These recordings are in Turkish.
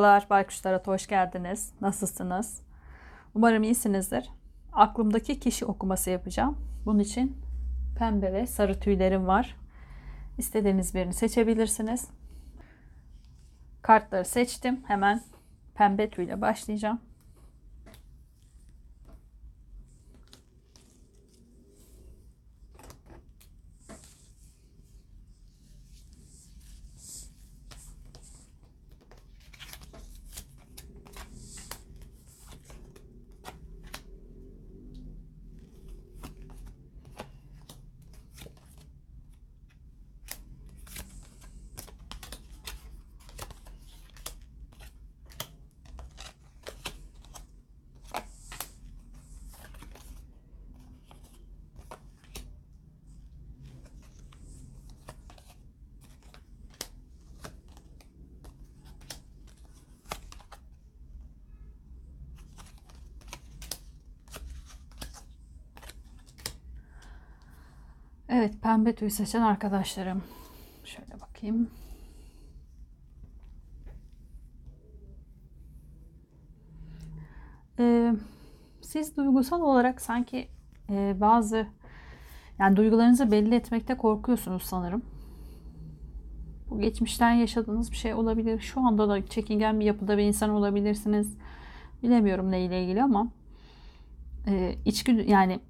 Merhabalar Baykuşlara hoş geldiniz. Nasılsınız? Umarım iyisinizdir. Aklımdaki kişi okuması yapacağım. Bunun için pembe ve sarı tüylerim var. İstediğiniz birini seçebilirsiniz. Kartları seçtim. Hemen pembe tüyle başlayacağım. Evet pembe tüy seçen arkadaşlarım. Şöyle bakayım. Ee, siz duygusal olarak sanki e, bazı yani duygularınızı belli etmekte korkuyorsunuz sanırım. Bu geçmişten yaşadığınız bir şey olabilir. Şu anda da çekingen bir yapıda bir insan olabilirsiniz. Bilemiyorum neyle ilgili ama e, içgü yani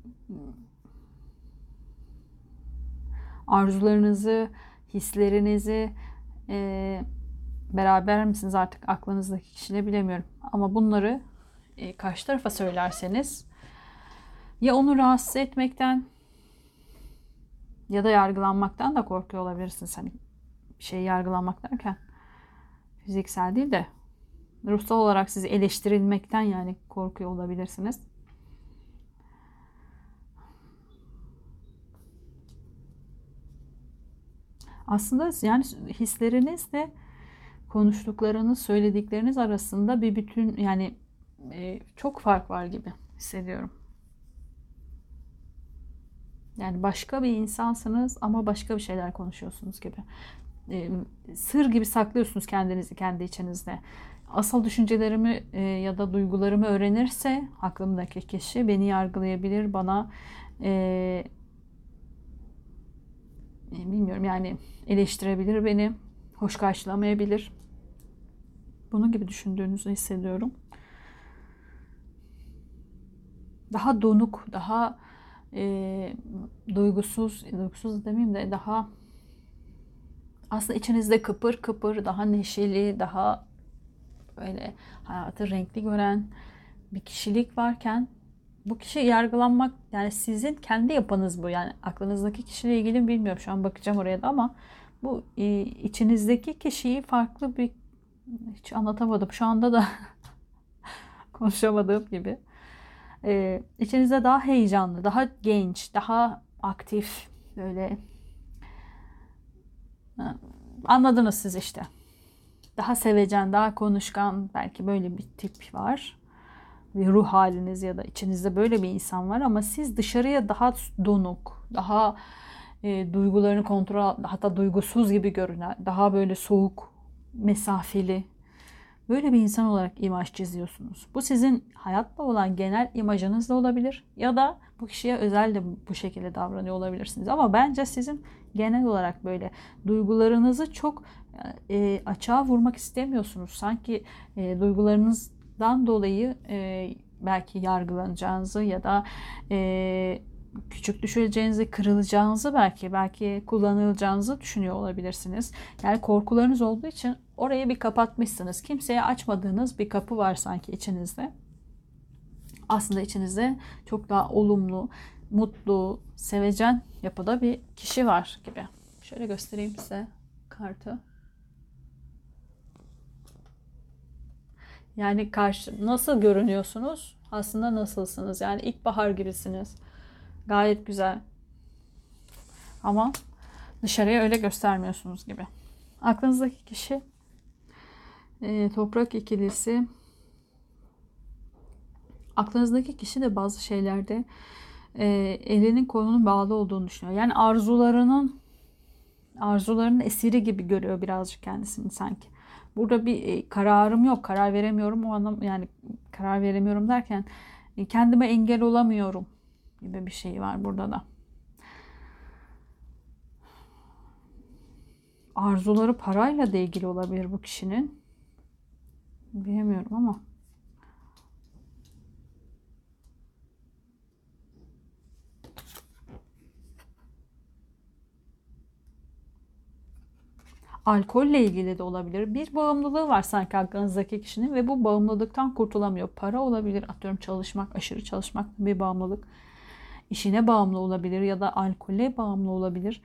arzularınızı, hislerinizi e, beraber misiniz artık aklınızdaki kişiyle bilemiyorum. Ama bunları e, karşı tarafa söylerseniz ya onu rahatsız etmekten ya da yargılanmaktan da korkuyor olabilirsiniz. Hani bir şey yargılanmak derken fiziksel değil de ruhsal olarak sizi eleştirilmekten yani korkuyor olabilirsiniz. Aslında yani hislerinizle konuştuklarınız, söyledikleriniz arasında bir bütün yani e, çok fark var gibi hissediyorum. Yani başka bir insansınız ama başka bir şeyler konuşuyorsunuz gibi. E, sır gibi saklıyorsunuz kendinizi kendi içinizde. Asıl düşüncelerimi e, ya da duygularımı öğrenirse aklımdaki kişi beni yargılayabilir, bana e, bilmiyorum yani eleştirebilir beni, hoş karşılamayabilir. Bunu gibi düşündüğünüzü hissediyorum. Daha donuk, daha e, duygusuz, duygusuz demeyeyim de daha aslında içinizde kıpır kıpır, daha neşeli, daha böyle hayatı renkli gören bir kişilik varken bu kişi yargılanmak yani sizin kendi yapınız bu. Yani aklınızdaki kişiyle ilgili bilmiyorum. Şu an bakacağım oraya da ama bu e, içinizdeki kişiyi farklı bir hiç anlatamadım. Şu anda da konuşamadığım gibi. Ee, içinizde daha heyecanlı, daha genç, daha aktif böyle anladınız siz işte. Daha sevecen, daha konuşkan belki böyle bir tip var ruh haliniz ya da içinizde böyle bir insan var ama siz dışarıya daha donuk, daha e, duygularını kontrol hatta duygusuz gibi görünen, daha böyle soğuk, mesafeli böyle bir insan olarak imaj çiziyorsunuz. Bu sizin hayatla olan genel imajınız da olabilir ya da bu kişiye özel de bu şekilde davranıyor olabilirsiniz. Ama bence sizin genel olarak böyle duygularınızı çok e, açığa vurmak istemiyorsunuz. Sanki e, duygularınız dan dolayı e, belki yargılanacağınızı ya da e, küçük düşüreceğinizi, kırılacağınızı belki belki kullanılacağınızı düşünüyor olabilirsiniz. Yani korkularınız olduğu için orayı bir kapatmışsınız. Kimseye açmadığınız bir kapı var sanki içinizde. Aslında içinizde çok daha olumlu, mutlu, sevecen yapıda bir kişi var gibi. Şöyle göstereyim size kartı. Yani karşı nasıl görünüyorsunuz? Aslında nasılsınız? Yani ilkbahar gibisiniz. Gayet güzel. Ama dışarıya öyle göstermiyorsunuz gibi. Aklınızdaki kişi e, toprak ikilisi. Aklınızdaki kişi de bazı şeylerde e, elinin kolunun bağlı olduğunu düşünüyor. Yani arzularının arzularının esiri gibi görüyor birazcık kendisini sanki. Burada bir e, kararım yok. Karar veremiyorum o anlam yani karar veremiyorum derken e, kendime engel olamıyorum gibi bir şey var burada da. Arzuları parayla da ilgili olabilir bu kişinin. Bilemiyorum ama. Alkolle ilgili de olabilir. Bir bağımlılığı var sanki aklınızdaki kişinin ve bu bağımlılıktan kurtulamıyor. Para olabilir, atıyorum çalışmak, aşırı çalışmak bir bağımlılık. İşine bağımlı olabilir ya da alkole bağımlı olabilir.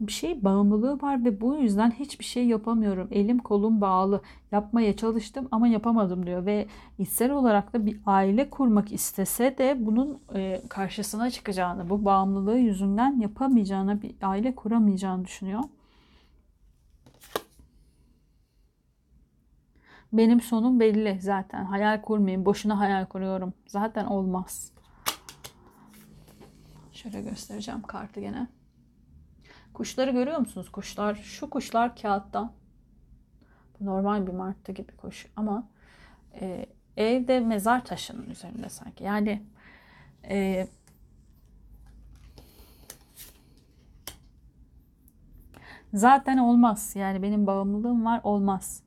Bir şey bağımlılığı var ve bu yüzden hiçbir şey yapamıyorum. Elim kolum bağlı. Yapmaya çalıştım ama yapamadım diyor ve içsel olarak da bir aile kurmak istese de bunun e, karşısına çıkacağını, bu bağımlılığı yüzünden yapamayacağını, bir aile kuramayacağını düşünüyor. Benim sonum belli zaten. Hayal kurmayayım. Boşuna hayal kuruyorum. Zaten olmaz. Şöyle göstereceğim kartı gene. Kuşları görüyor musunuz? Kuşlar. Şu kuşlar kağıttan. Normal bir martı gibi kuş. Ama e, evde mezar taşının üzerinde sanki. Yani e, zaten olmaz. Yani benim bağımlılığım var. Olmaz.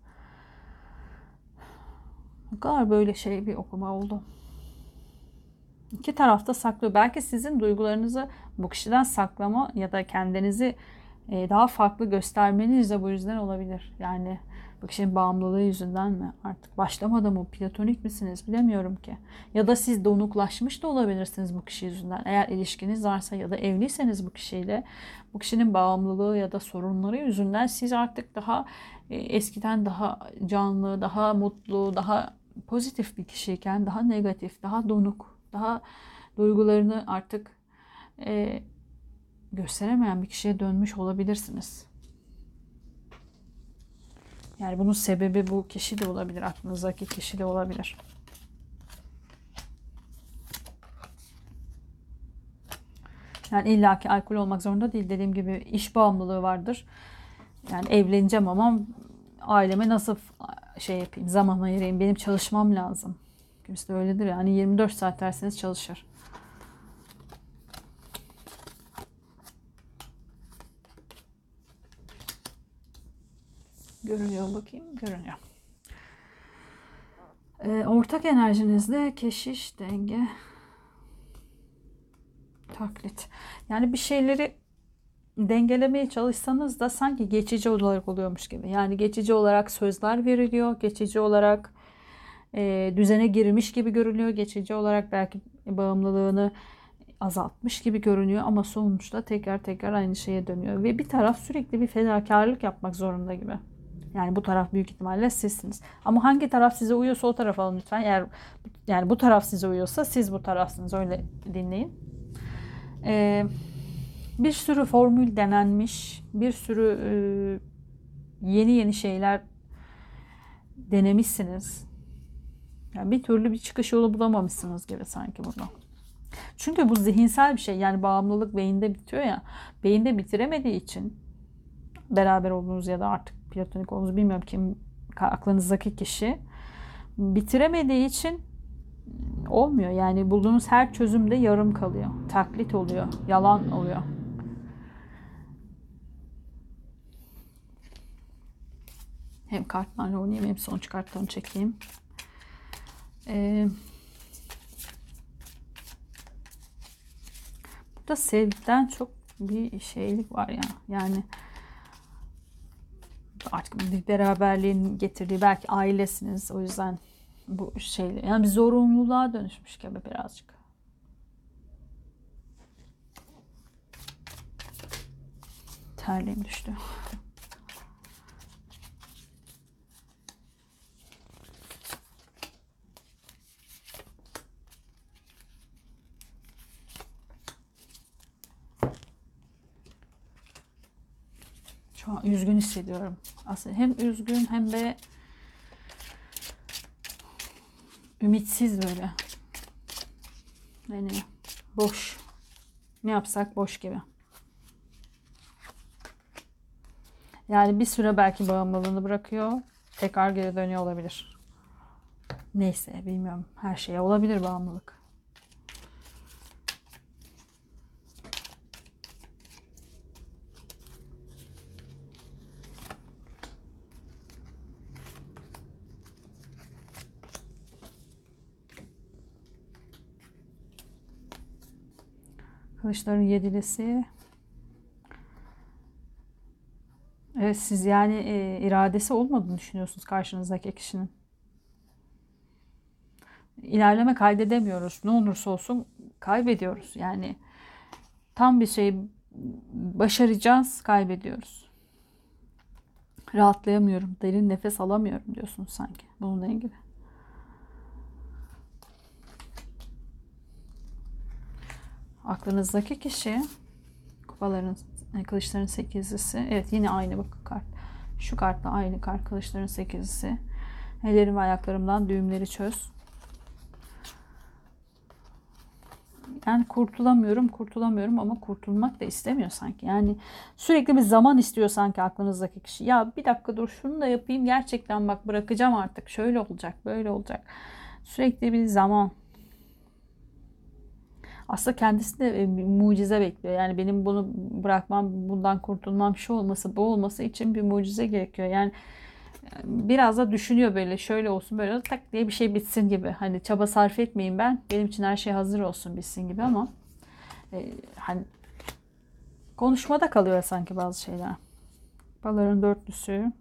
Ne kadar böyle şey bir okuma oldu. İki tarafta saklı. Belki sizin duygularınızı bu kişiden saklama ya da kendinizi e, daha farklı göstermeniz de bu yüzden olabilir. Yani bu kişinin bağımlılığı yüzünden mi? Artık başlamadı mı? Platonik misiniz? Bilemiyorum ki. Ya da siz donuklaşmış da olabilirsiniz bu kişi yüzünden. Eğer ilişkiniz varsa ya da evliyseniz bu kişiyle bu kişinin bağımlılığı ya da sorunları yüzünden siz artık daha e, eskiden daha canlı, daha mutlu, daha pozitif bir kişiyken daha negatif, daha donuk, daha duygularını artık e, gösteremeyen bir kişiye dönmüş olabilirsiniz. Yani bunun sebebi bu kişi de olabilir. Aklınızdaki kişi de olabilir. Yani illaki alkol olmak zorunda değil. Dediğim gibi iş bağımlılığı vardır. Yani evleneceğim ama aileme nasıl şey yapayım, zaman ayırayım, benim çalışmam lazım. Kimisi de öyledir yani 24 saat derseniz çalışır. Görünüyor bakayım, görünüyor. Ee, ortak enerjinizde keşiş, denge, taklit. Yani bir şeyleri dengelemeye çalışsanız da sanki geçici olarak oluyormuş gibi. Yani geçici olarak sözler veriliyor, geçici olarak e, düzene girmiş gibi görünüyor, geçici olarak belki bağımlılığını azaltmış gibi görünüyor ama sonuçta tekrar tekrar aynı şeye dönüyor ve bir taraf sürekli bir fedakarlık yapmak zorunda gibi. Yani bu taraf büyük ihtimalle sizsiniz. Ama hangi taraf size uyuyorsa o tarafa alın lütfen. Eğer yani bu taraf size uyuyorsa siz bu tarafsınız. Öyle dinleyin. Eee bir sürü formül denenmiş, bir sürü e, yeni yeni şeyler denemişsiniz. Yani bir türlü bir çıkış yolu bulamamışsınız gibi sanki burada. Çünkü bu zihinsel bir şey. Yani bağımlılık beyinde bitiyor ya. Beyinde bitiremediği için beraber olduğunuz ya da artık platonik olduğunuz bilmiyorum kim aklınızdaki kişi bitiremediği için olmuyor. Yani bulduğunuz her çözümde yarım kalıyor. Taklit oluyor. Yalan oluyor. Hem kartlarla oynayayım hem sonuç kartlarını çekeyim. Ee, burada sevgiden çok bir şeylik var ya. Yani artık bir beraberliğin getirdiği belki ailesiniz. O yüzden bu şey yani bir zorunluluğa dönüşmüş gibi birazcık. Terliğim düştü. Şu an üzgün hissediyorum. Aslında hem üzgün hem de ümitsiz böyle. Yani boş. Ne yapsak boş gibi. Yani bir süre belki bağımlılığını bırakıyor. tekrar geri dönüyor olabilir. Neyse bilmiyorum. Her şeye olabilir bağımlılık. Kılıçların yedilisi. Evet siz yani e, iradesi olmadığını düşünüyorsunuz karşınızdaki kişinin. İlerleme kaydedemiyoruz. Ne olursa olsun kaybediyoruz. Yani tam bir şey başaracağız, kaybediyoruz. Rahatlayamıyorum, derin nefes alamıyorum diyorsunuz sanki bununla ilgili. Aklınızdaki kişi kupaların e, kılıçların sekizlisi. Evet yine aynı bak kart. Şu kartla aynı kart kılıçların sekizlisi. Ellerim ve ayaklarımdan düğümleri çöz. Yani kurtulamıyorum, kurtulamıyorum ama kurtulmak da istemiyor sanki. Yani sürekli bir zaman istiyor sanki aklınızdaki kişi. Ya bir dakika dur şunu da yapayım gerçekten bak bırakacağım artık. Şöyle olacak, böyle olacak. Sürekli bir zaman aslında kendisi bir mucize bekliyor. Yani benim bunu bırakmam, bundan kurtulmam, şu olması, bu olması için bir mucize gerekiyor. Yani biraz da düşünüyor böyle şöyle olsun böyle tak diye bir şey bitsin gibi. Hani çaba sarf etmeyin ben. Benim için her şey hazır olsun bitsin gibi ama e, hani konuşmada kalıyor sanki bazı şeyler. Baların dörtlüsü.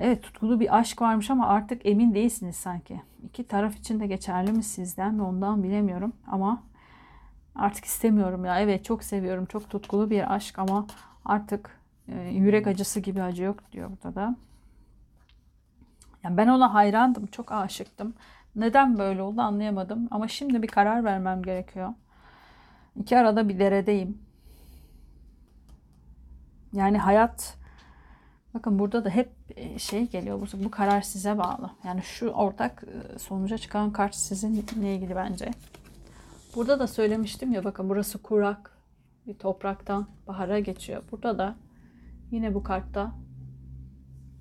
Evet tutkulu bir aşk varmış ama artık emin değilsiniz sanki. İki taraf için de geçerli mi sizden mi ondan bilemiyorum ama artık istemiyorum ya. Evet çok seviyorum çok tutkulu bir aşk ama artık e, yürek acısı gibi acı yok diyor burada da. Yani ben ona hayrandım çok aşıktım. Neden böyle oldu anlayamadım ama şimdi bir karar vermem gerekiyor. İki arada bir deredeyim. Yani hayat Bakın burada da hep e, şey geliyor. Bu, bu karar size bağlı. Yani şu ortak e, sonuca çıkan kart sizinle ilgili bence. Burada da söylemiştim ya bakın burası kurak. Bir topraktan bahara geçiyor. Burada da yine bu kartta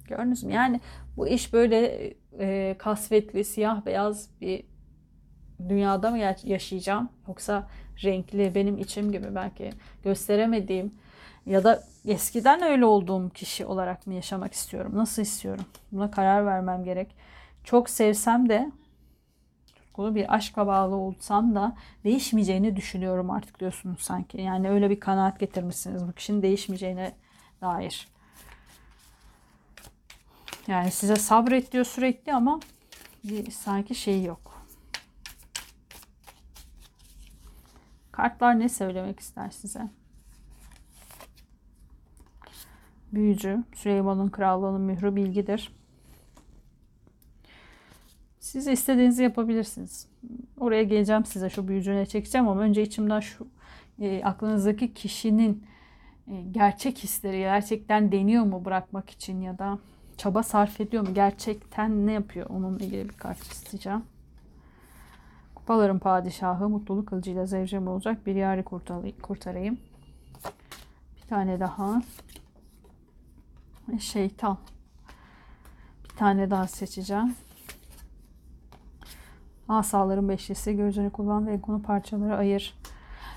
gördünüz mü? Yani bu iş böyle e, kasvetli, siyah beyaz bir dünyada mı yaşayacağım? Yoksa renkli, benim içim gibi belki gösteremediğim ya da eskiden öyle olduğum kişi olarak mı yaşamak istiyorum? Nasıl istiyorum? Buna karar vermem gerek. Çok sevsem de tutkulu bir aşkla bağlı olsam da değişmeyeceğini düşünüyorum artık diyorsunuz sanki. Yani öyle bir kanaat getirmişsiniz bu kişinin değişmeyeceğine dair. Yani size sabret diyor sürekli ama bir sanki şey yok. Kartlar ne söylemek ister size? Büyücü. Süleyman'ın krallığının mührü bilgidir. Siz istediğinizi yapabilirsiniz. Oraya geleceğim size şu büyücüne çekeceğim ama önce içimden şu e, aklınızdaki kişinin e, gerçek hisleri gerçekten deniyor mu bırakmak için ya da çaba sarf ediyor mu? Gerçekten ne yapıyor? Onunla ilgili bir kart isteyeceğim. Kupaların padişahı mutluluk kılıcıyla zevcem olacak. Bir yari kurtarayım. Bir tane daha şeytan. Bir tane daha seçeceğim. Asaların beşlisi gözünü kullan ve konu parçaları ayır.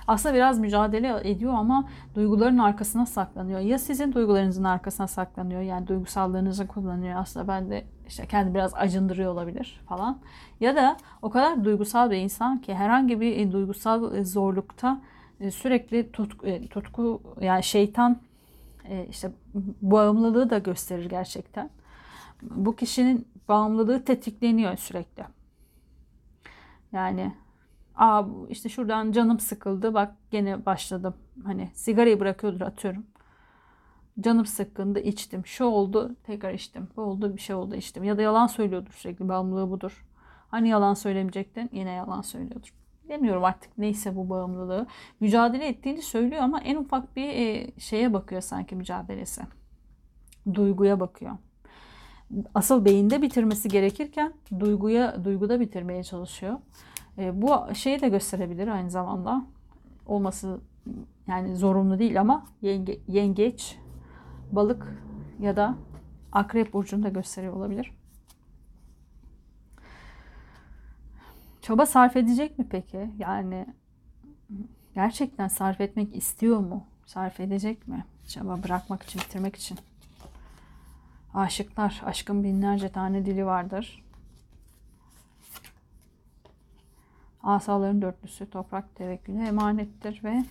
Aslında biraz mücadele ediyor ama duyguların arkasına saklanıyor. Ya sizin duygularınızın arkasına saklanıyor yani duygusallığınızı kullanıyor. Aslında ben de işte kendi biraz acındırıyor olabilir falan. Ya da o kadar duygusal bir insan ki herhangi bir e, duygusal e, zorlukta e, sürekli tutku, tutku yani şeytan e, işte bağımlılığı da gösterir gerçekten. Bu kişinin bağımlılığı tetikleniyor sürekli. Yani Aa işte şuradan canım sıkıldı bak gene başladım. Hani sigarayı bırakıyordur atıyorum. Canım sıkkındı içtim. Şu oldu tekrar içtim. Bu oldu bir şey oldu içtim. Ya da yalan söylüyordur sürekli bağımlılığı budur. Hani yalan söylemeyecektin yine yalan söylüyordur demiyorum artık neyse bu bağımlılığı. Mücadele ettiğini söylüyor ama en ufak bir e, şeye bakıyor sanki mücadelesi. Duyguya bakıyor. Asıl beyinde bitirmesi gerekirken duyguya duyguda bitirmeye çalışıyor. E, bu şeyi de gösterebilir aynı zamanda. Olması yani zorunlu değil ama yenge, yengeç, balık ya da Akrep burcunu gösteriyor olabilir. Çaba sarf edecek mi peki? Yani gerçekten sarf etmek istiyor mu? Sarf edecek mi? Çaba bırakmak için, bitirmek için. Aşıklar, aşkın binlerce tane dili vardır. Asaların dörtlüsü toprak tevekküle emanettir ve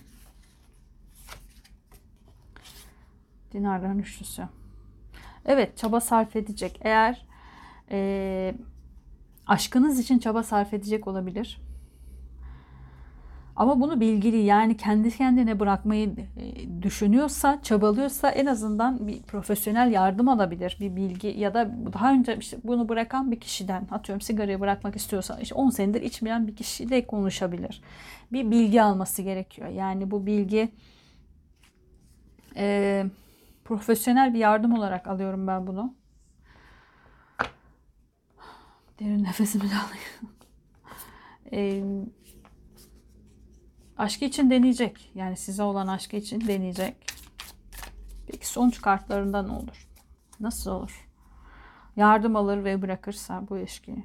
dinarların üçlüsü. Evet çaba sarf edecek. Eğer e, aşkınız için çaba sarf edecek olabilir. Ama bunu bilgili yani kendi kendine bırakmayı e, düşünüyorsa, çabalıyorsa en azından bir profesyonel yardım alabilir. Bir bilgi ya da daha önce işte bunu bırakan bir kişiden atıyorum sigarayı bırakmak istiyorsa işte 10 senedir içmeyen bir kişiyle konuşabilir. Bir bilgi alması gerekiyor. Yani bu bilgi e, profesyonel bir yardım olarak alıyorum ben bunu. Derin nefesimi alayım. e, Aşkı için deneyecek. Yani size olan aşkı için deneyecek. Peki sonuç kartlarında ne olur? Nasıl olur? Yardım alır ve bırakırsa bu ilişki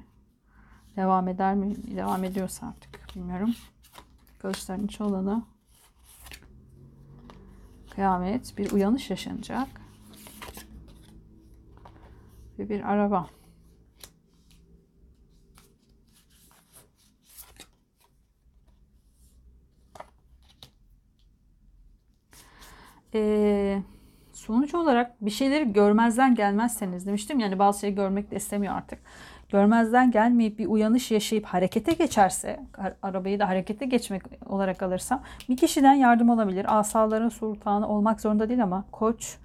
devam eder mi? Devam ediyorsa artık bilmiyorum. Kılıçların iç olanı kıyamet bir uyanış yaşanacak. Ve bir araba. E, sonuç olarak bir şeyleri görmezden gelmezseniz demiştim yani bazı şeyi görmek de istemiyor artık. Görmezden gelmeyip bir uyanış yaşayıp harekete geçerse, arabayı da harekete geçmek olarak alırsam bir kişiden yardım alabilir. Asaların sultanı olmak zorunda değil ama koç,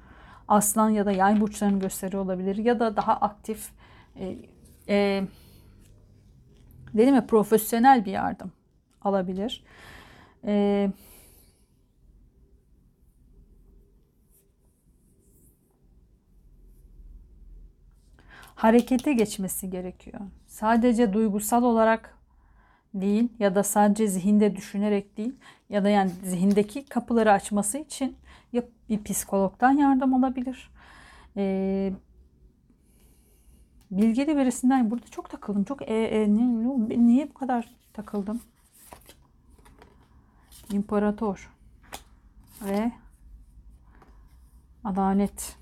aslan ya da yay burçlarını gösteriyor olabilir. Ya da daha aktif, e, e, dedim ya profesyonel bir yardım alabilir. Eee harekete geçmesi gerekiyor. Sadece duygusal olarak değil ya da sadece zihinde düşünerek değil ya da yani zihindeki kapıları açması için ya bir psikologdan yardım alabilir. Ee, bilgili birisinden burada çok takıldım. Çok e, e, niye, niye bu kadar takıldım? İmparator ve adalet.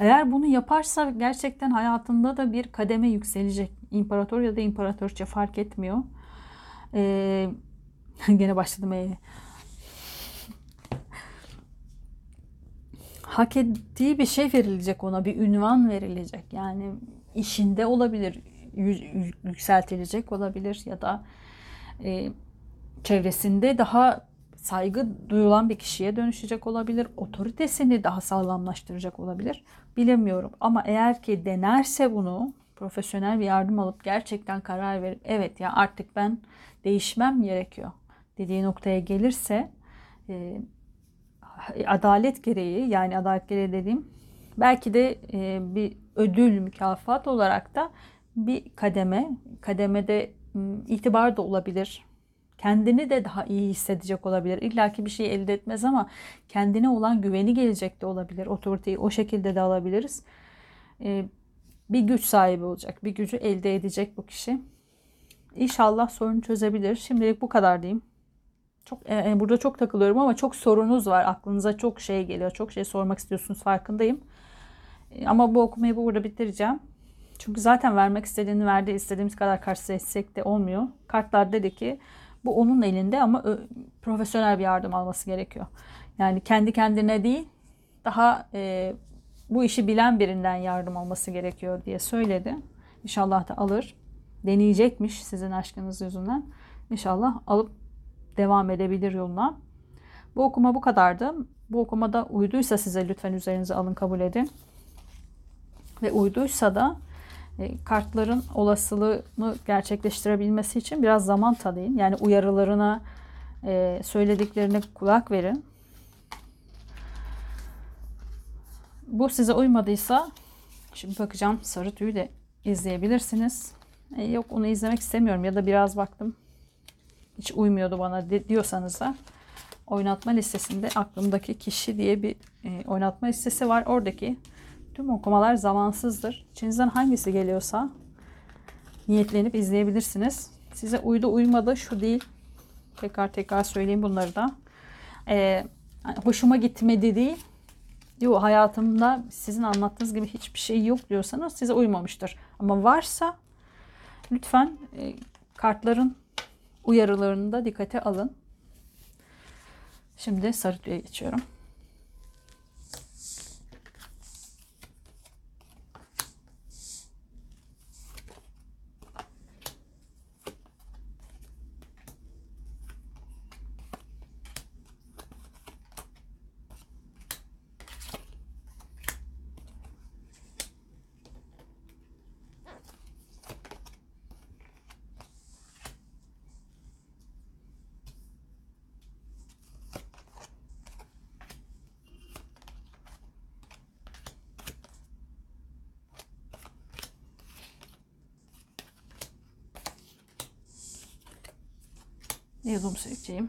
Eğer bunu yaparsa gerçekten hayatında da bir kademe yükselecek. İmparator ya da imparatorça fark etmiyor. Ee, gene başladım eğri. Hak ettiği bir şey verilecek ona, bir ünvan verilecek. Yani işinde olabilir, yükseltilecek olabilir ya da e, çevresinde daha saygı duyulan bir kişiye dönüşecek olabilir. Otoritesini daha sağlamlaştıracak olabilir. Bilemiyorum ama eğer ki denerse bunu profesyonel bir yardım alıp gerçekten karar verip evet ya artık ben değişmem gerekiyor dediği noktaya gelirse e, adalet gereği yani adalet gereği dediğim belki de e, bir ödül mükafat olarak da bir kademe kademede itibar da olabilir kendini de daha iyi hissedecek olabilir. İlla ki bir şey elde etmez ama kendine olan güveni gelecek de olabilir. Otoriteyi o şekilde de alabiliriz. Ee, bir güç sahibi olacak. Bir gücü elde edecek bu kişi. İnşallah sorunu çözebilir. Şimdilik bu kadar diyeyim. Çok e, e, burada çok takılıyorum ama çok sorunuz var. Aklınıza çok şey geliyor. Çok şey sormak istiyorsunuz farkındayım. E, ama bu okumayı burada bitireceğim. Çünkü zaten vermek istediğini verdi. istediğimiz kadar karşı etsek de olmuyor. Kartlar dedi ki bu onun elinde ama profesyonel bir yardım alması gerekiyor. Yani kendi kendine değil daha e, bu işi bilen birinden yardım alması gerekiyor diye söyledi. İnşallah da alır. Deneyecekmiş sizin aşkınız yüzünden. İnşallah alıp devam edebilir yoluna. Bu okuma bu kadardı. Bu okumada uyduysa size lütfen üzerinize alın kabul edin. Ve uyduysa da kartların olasılığını gerçekleştirebilmesi için biraz zaman tanıyın. Yani uyarılarına, e, söylediklerine kulak verin. Bu size uymadıysa şimdi bakacağım sarı tüyü de izleyebilirsiniz. E, yok onu izlemek istemiyorum ya da biraz baktım hiç uymuyordu bana diyorsanız da oynatma listesinde aklımdaki kişi diye bir oynatma listesi var. Oradaki Tüm okumalar zamansızdır. İçinizden hangisi geliyorsa niyetlenip izleyebilirsiniz. Size uydu uymadı şu değil. Tekrar tekrar söyleyeyim bunları da. Ee, hoşuma gitmedi değil. Yok hayatımda sizin anlattığınız gibi hiçbir şey yok diyorsanız size uymamıştır. Ama varsa lütfen e, kartların uyarılarını da dikkate alın. Şimdi sarı tüye geçiyorum. Su içeyim.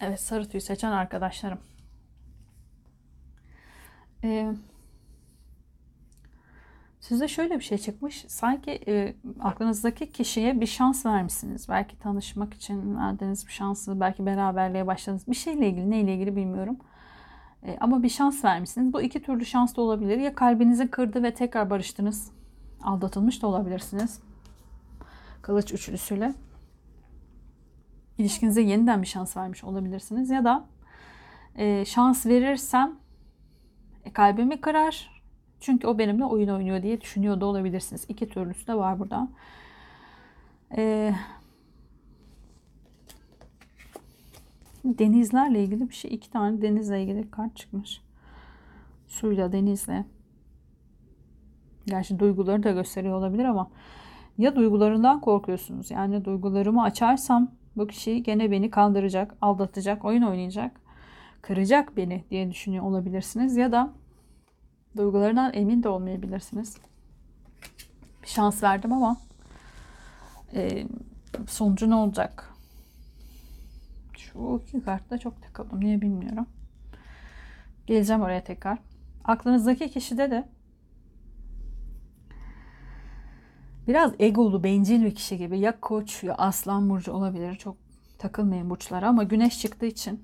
Evet sarı tüy seçen arkadaşlarım. Ee, size şöyle bir şey çıkmış. Sanki e, aklınızdaki kişiye bir şans vermişsiniz. Belki tanışmak için verdiğiniz bir şansı, belki beraberliğe başladınız. Bir şeyle ilgili, neyle ilgili bilmiyorum. E, ama bir şans vermişsiniz. Bu iki türlü şans da olabilir. Ya kalbinizi kırdı ve tekrar barıştınız aldatılmış da olabilirsiniz. Kılıç üçlüsüyle. İlişkinize yeniden bir şans vermiş olabilirsiniz. Ya da e, şans verirsem e, kalbimi kırar. Çünkü o benimle oyun oynuyor diye düşünüyor da olabilirsiniz. İki türlüsü de var burada. E, denizlerle ilgili bir şey. iki tane denizle ilgili kart çıkmış. Suyla, denizle. Gerçi duyguları da gösteriyor olabilir ama ya duygularından korkuyorsunuz. Yani duygularımı açarsam bu kişi gene beni kandıracak, aldatacak, oyun oynayacak, kıracak beni diye düşünüyor olabilirsiniz. Ya da duygularından emin de olmayabilirsiniz. Bir şans verdim ama e, sonucu ne olacak? Şu iki kartta çok takıldım. Niye bilmiyorum. Geleceğim oraya tekrar. Aklınızdaki kişide de biraz egolu, bencil bir kişi gibi ya koç ya aslan burcu olabilir. Çok takılmayın burçlara ama güneş çıktığı için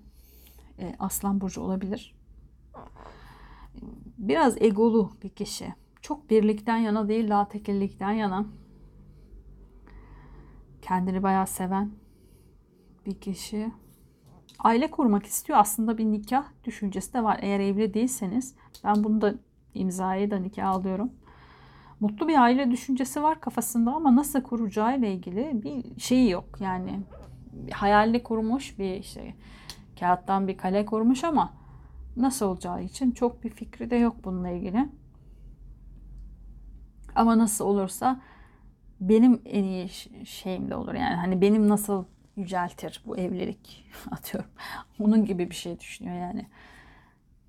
e, aslan burcu olabilir. Biraz egolu bir kişi. Çok birlikten yana değil, daha tekillikten yana. Kendini bayağı seven bir kişi. Aile kurmak istiyor. Aslında bir nikah düşüncesi de var. Eğer evli değilseniz ben bunu da imzayı da nikah alıyorum mutlu bir aile düşüncesi var kafasında ama nasıl kuracağı ile ilgili bir şeyi yok. Yani hayalini kurmuş bir işte kağıttan bir kale kurmuş ama nasıl olacağı için çok bir fikri de yok bununla ilgili. Ama nasıl olursa benim en iyi şeyimde olur. Yani hani benim nasıl yüceltir bu evlilik atıyorum. Onun gibi bir şey düşünüyor yani.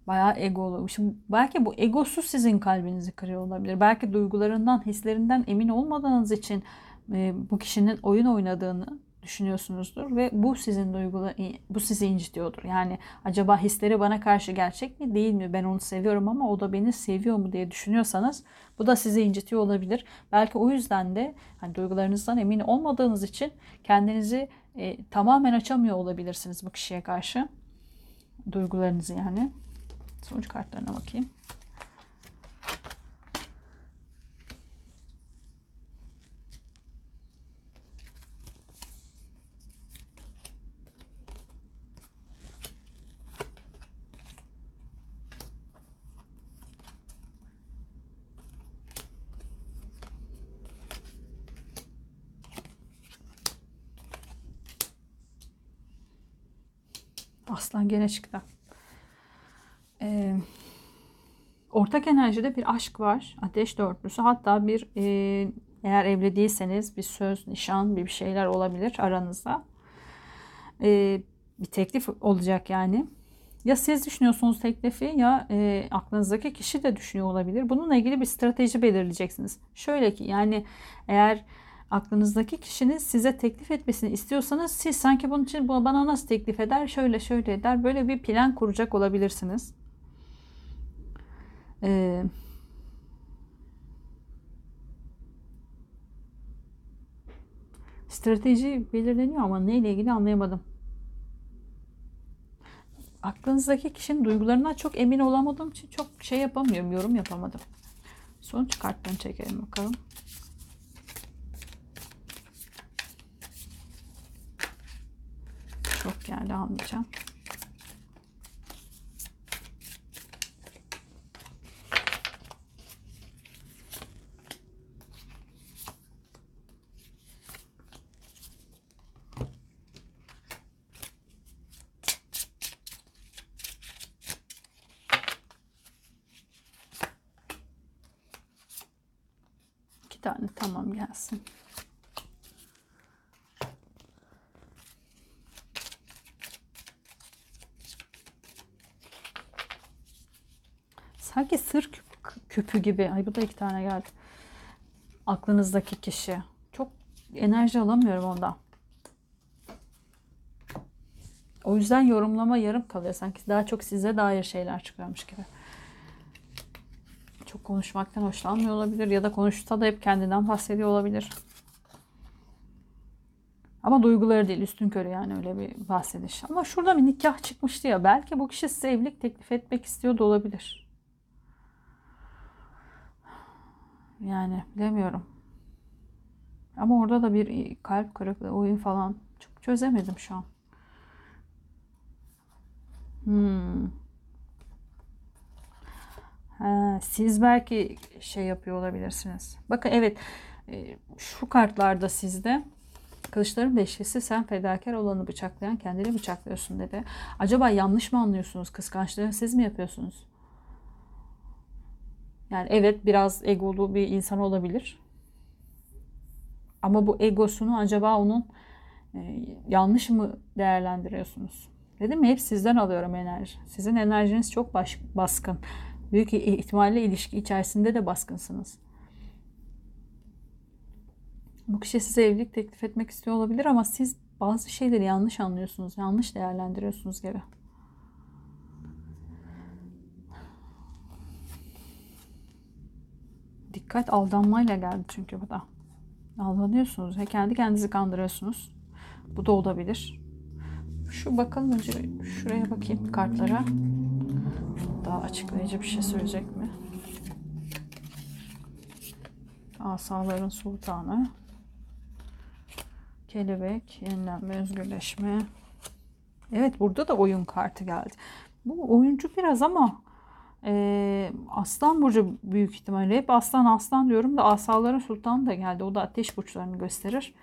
Bayağı egolu. Şimdi belki bu egosu sizin kalbinizi kırıyor olabilir. Belki duygularından, hislerinden emin olmadığınız için e, bu kişinin oyun oynadığını düşünüyorsunuzdur ve bu sizin duygular bu sizi incitiyordur. Yani acaba hisleri bana karşı gerçek mi değil mi? Ben onu seviyorum ama o da beni seviyor mu diye düşünüyorsanız bu da sizi incitiyor olabilir. Belki o yüzden de hani duygularınızdan emin olmadığınız için kendinizi e, tamamen açamıyor olabilirsiniz bu kişiye karşı. Duygularınızı yani. Sonuç kartlarına bakayım. Aslan gene çıktı. Ee, ortak enerjide bir aşk var. Ateş dörtlüsü. Hatta bir e, eğer evli değilseniz bir söz, nişan, bir şeyler olabilir aranızda. Ee, bir teklif olacak yani. Ya siz düşünüyorsunuz teklifi ya e, aklınızdaki kişi de düşünüyor olabilir. Bununla ilgili bir strateji belirleyeceksiniz. Şöyle ki yani eğer aklınızdaki kişinin size teklif etmesini istiyorsanız siz sanki bunun için bana nasıl teklif eder, şöyle şöyle eder, böyle bir plan kuracak olabilirsiniz. Ee, strateji belirleniyor ama neyle ilgili anlayamadım. Aklınızdaki kişinin duygularından çok emin olamadığım için çok şey yapamıyorum, yorum yapamadım. Sonuç kartlarını çekelim bakalım. Çok geldi almayacağım. İki tane tamam gelsin. Sanki sır küp- küpü gibi. Ay bu da iki tane geldi. Aklınızdaki kişi. Çok enerji alamıyorum ondan. O yüzden yorumlama yarım kalıyor. Sanki daha çok size dair şeyler çıkıyormuş gibi. Çok konuşmaktan hoşlanmıyor olabilir. Ya da konuşsa da hep kendinden bahsediyor olabilir. Ama duyguları değil üstün körü yani öyle bir bahsediş. Ama şurada bir nikah çıkmıştı ya. Belki bu kişi size evlilik teklif etmek istiyor da olabilir. Yani bilemiyorum. Ama orada da bir kalp kırıklığı, oyun falan çok çözemedim şu an. Hmm. Ha, siz belki şey yapıyor olabilirsiniz. Bakın evet e, şu kartlarda sizde Kılıçların beşlisi sen fedakar olanı bıçaklayan kendini bıçaklıyorsun dedi. Acaba yanlış mı anlıyorsunuz? Kıskançlığı siz mi yapıyorsunuz? Yani evet biraz egolu bir insan olabilir. Ama bu egosunu acaba onun e, yanlış mı değerlendiriyorsunuz? Dedim mi hep sizden alıyorum enerji. Sizin enerjiniz çok baş, baskın. Büyük ihtimalle ilişki içerisinde de baskınsınız. Bu kişi size evlilik teklif etmek istiyor olabilir ama siz bazı şeyleri yanlış anlıyorsunuz, yanlış değerlendiriyorsunuz gibi. Dikkat aldanmayla geldi çünkü bu da. Aldanıyorsunuz. He, kendi kendinizi kandırıyorsunuz. Bu da olabilir. Şu bakalım önce şuraya bakayım kartlara. Daha açıklayıcı bir şey söyleyecek mi? Asaların sultanı. Kelebek, yenilenme, özgürleşme. Evet burada da oyun kartı geldi. Bu oyuncu biraz ama e, Aslan Burcu büyük ihtimalle. Hep aslan aslan diyorum da asaların sultanı da geldi. O da ateş burçlarını gösterir.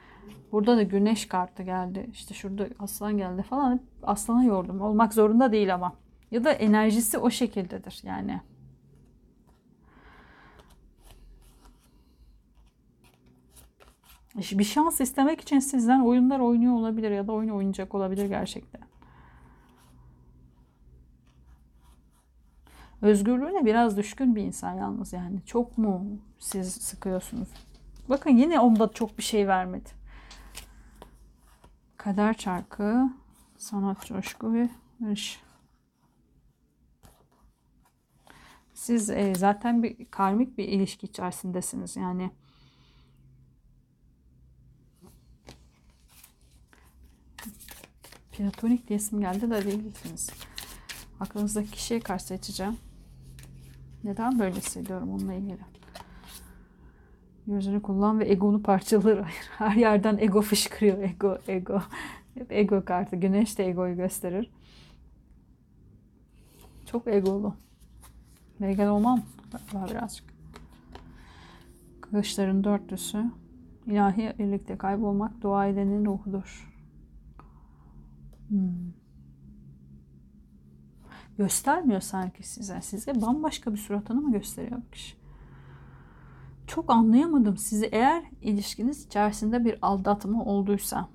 Burada da güneş kartı geldi. İşte şurada aslan geldi falan. Aslana yordum. Olmak zorunda değil ama. Ya da enerjisi o şekildedir yani. Bir şans istemek için sizden oyunlar oynuyor olabilir ya da oyun oynayacak olabilir gerçekten. Özgürlüğüne biraz düşkün bir insan yalnız yani. Çok mu siz sıkıyorsunuz? Bakın yine onda çok bir şey vermedi. Kader çarkı, sanat coşku ve iş. Siz e, zaten bir karmik bir ilişki içerisindesiniz. Yani platonik diye isim geldi de değilsiniz. Aklınızdaki kişiye karşı seçeceğim. Neden böyle hissediyorum onunla ilgili? Gözünü kullan ve egonu parçaları ayır. Her yerden ego fışkırıyor. Ego, ego. Hep ego kartı. Güneş de egoyu gösterir. Çok egolu. Vegan olmam. Var birazcık. Kılıçların dörtlüsü. İlahi birlikte kaybolmak dua edenin ruhudur. Hmm. Göstermiyor sanki size. Size bambaşka bir suratını mı gösteriyor bu kişi? Çok anlayamadım sizi. Eğer ilişkiniz içerisinde bir aldatma olduysa,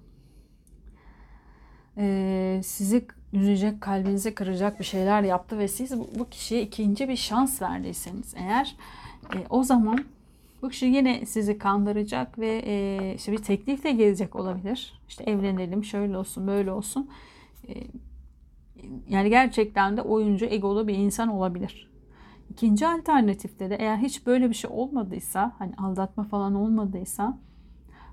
e, sizi üzecek, kalbinizi kıracak bir şeyler yaptı ve siz bu, bu kişiye ikinci bir şans verdiyseniz eğer e, o zaman Bu kişi yine sizi kandıracak ve e, işte bir teklifle gelecek olabilir. İşte evlenelim, şöyle olsun, böyle olsun. E, yani gerçekten de oyuncu, egolu bir insan olabilir. İkinci alternatifte de eğer hiç böyle bir şey olmadıysa, hani aldatma falan olmadıysa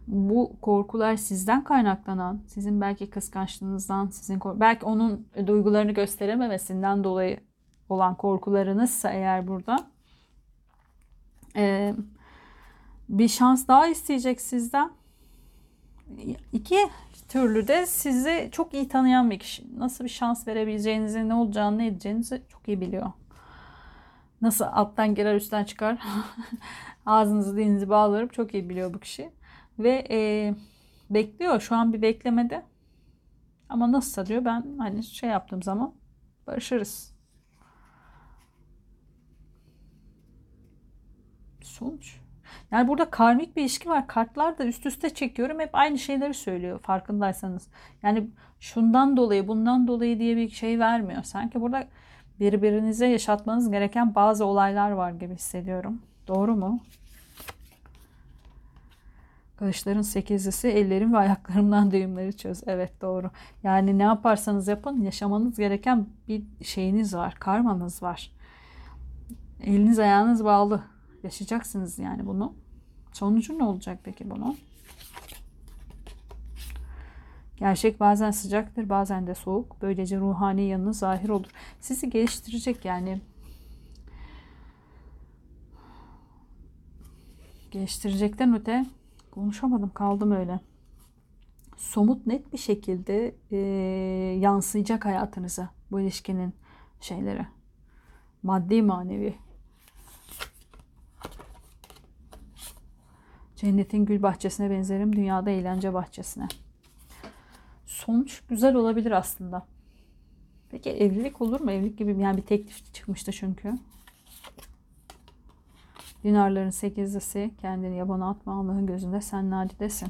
bu korkular sizden kaynaklanan, sizin belki kıskançlığınızdan, sizin belki onun duygularını gösterememesinden dolayı olan korkularınızsa eğer burada e, bir şans daha isteyecek sizden. İki türlü de sizi çok iyi tanıyan bir kişi. Nasıl bir şans verebileceğinizi, ne olacağını, ne edeceğinizi çok iyi biliyor. Nasıl alttan girer üstten çıkar. Ağzınızı dilinizi bağlarıp çok iyi biliyor bu kişi. Ve e, bekliyor. Şu an bir beklemede. Ama nasılsa diyor ben hani şey yaptığım zaman barışırız. Sonuç. Yani burada karmik bir ilişki var. Kartlar da üst üste çekiyorum. Hep aynı şeyleri söylüyor farkındaysanız. Yani şundan dolayı bundan dolayı diye bir şey vermiyor. Sanki burada birbirinize yaşatmanız gereken bazı olaylar var gibi hissediyorum. Doğru mu? Kılıçların sekizlisi ellerim ve ayaklarımdan düğümleri çöz. Evet doğru. Yani ne yaparsanız yapın yaşamanız gereken bir şeyiniz var. Karmanız var. Eliniz ayağınız bağlı. Yaşayacaksınız yani bunu. Sonucu ne olacak peki bunun? Gerçek bazen sıcaktır, bazen de soğuk. Böylece ruhani yanı zahir olur. Sizi geliştirecek yani. Geliştirecekten öte konuşamadım, kaldım öyle. Somut net bir şekilde e, yansıyacak hayatınıza bu ilişkinin şeyleri. Maddi manevi. Cennetin gül bahçesine benzerim, dünyada eğlence bahçesine. Sonuç güzel olabilir aslında. Peki evlilik olur mu? Evlilik gibi yani bir teklif çıkmıştı çünkü. Dinarların sekizlisi kendini yabana atma Allah'ın gözünde sen nadidesin.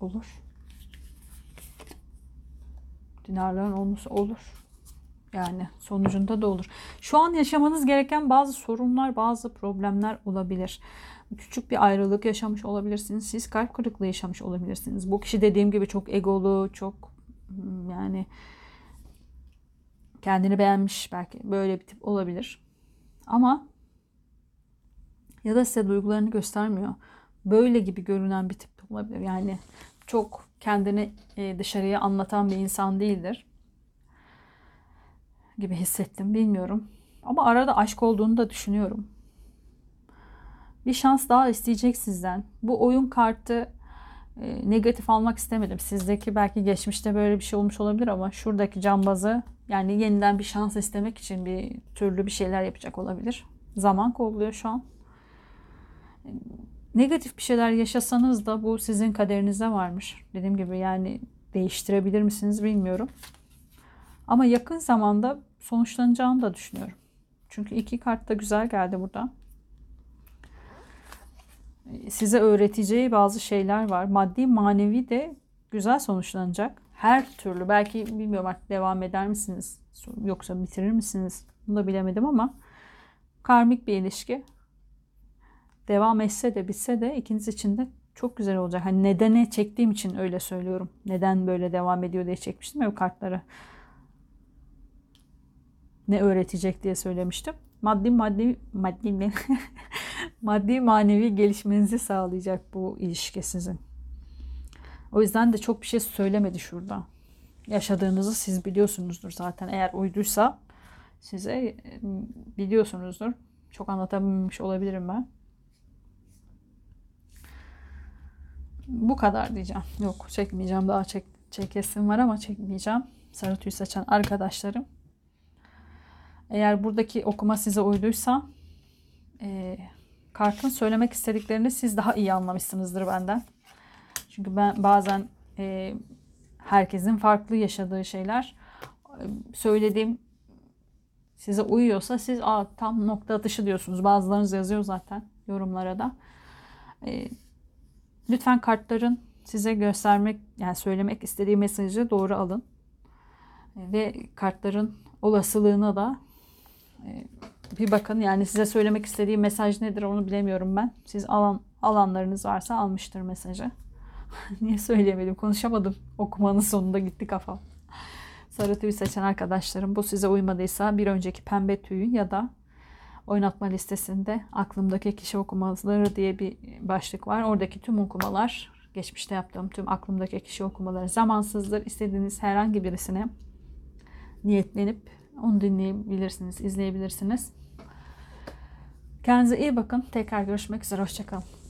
Olur. Dinarların olması olur. Yani sonucunda da olur. Şu an yaşamanız gereken bazı sorunlar, bazı problemler olabilir. Küçük bir ayrılık yaşamış olabilirsiniz. Siz kalp kırıklığı yaşamış olabilirsiniz. Bu kişi dediğim gibi çok egolu, çok hmm, yani kendini beğenmiş belki böyle bir tip olabilir. Ama ya da size duygularını göstermiyor. Böyle gibi görünen bir tip olabilir. Yani çok kendini e, dışarıya anlatan bir insan değildir gibi hissettim. Bilmiyorum. Ama arada aşk olduğunu da düşünüyorum. Bir şans daha isteyecek sizden. Bu oyun kartı e, negatif almak istemedim. Sizdeki belki geçmişte böyle bir şey olmuş olabilir ama şuradaki cambazı yani yeniden bir şans istemek için bir türlü bir şeyler yapacak olabilir. Zaman kolluyor şu an. Negatif bir şeyler yaşasanız da bu sizin kaderinizde varmış. Dediğim gibi yani değiştirebilir misiniz bilmiyorum. Ama yakın zamanda sonuçlanacağını da düşünüyorum. Çünkü iki kart da güzel geldi burada. Size öğreteceği bazı şeyler var. Maddi manevi de güzel sonuçlanacak. Her türlü belki bilmiyorum artık devam eder misiniz yoksa bitirir misiniz bunu da bilemedim ama karmik bir ilişki devam etse de bitse de ikiniz için de çok güzel olacak. Hani nedene çektiğim için öyle söylüyorum. Neden böyle devam ediyor diye çekmiştim ya kartları ne öğretecek diye söylemiştim. Maddi maddi maddi mi? maddi manevi gelişmenizi sağlayacak bu ilişki sizin. O yüzden de çok bir şey söylemedi şurada. Yaşadığınızı siz biliyorsunuzdur zaten. Eğer uyduysa size biliyorsunuzdur. Çok anlatabilmiş olabilirim ben. Bu kadar diyeceğim. Yok çekmeyeceğim. Daha çek, çekesim var ama çekmeyeceğim. Sarı tüy saçan arkadaşlarım. Eğer buradaki okuma size uyduysa e, kartın söylemek istediklerini siz daha iyi anlamışsınızdır benden. Çünkü ben bazen e, herkesin farklı yaşadığı şeyler e, söylediğim size uyuyorsa siz Aa, tam nokta atışı diyorsunuz. Bazılarınız yazıyor zaten yorumlara da. E, lütfen kartların size göstermek yani söylemek istediği mesajı doğru alın. E, ve kartların olasılığına da bir bakın. Yani size söylemek istediğim mesaj nedir onu bilemiyorum ben. Siz alan alanlarınız varsa almıştır mesajı. Niye söyleyemedim? Konuşamadım. Okumanın sonunda gitti kafam. Sarı tüy seçen arkadaşlarım bu size uymadıysa bir önceki pembe tüyü ya da oynatma listesinde aklımdaki kişi okumaları diye bir başlık var. Oradaki tüm okumalar geçmişte yaptığım tüm aklımdaki kişi okumaları zamansızdır. İstediğiniz herhangi birisine niyetlenip onu dinleyebilirsiniz, izleyebilirsiniz. Kendinize iyi bakın. Tekrar görüşmek üzere. Hoşçakalın.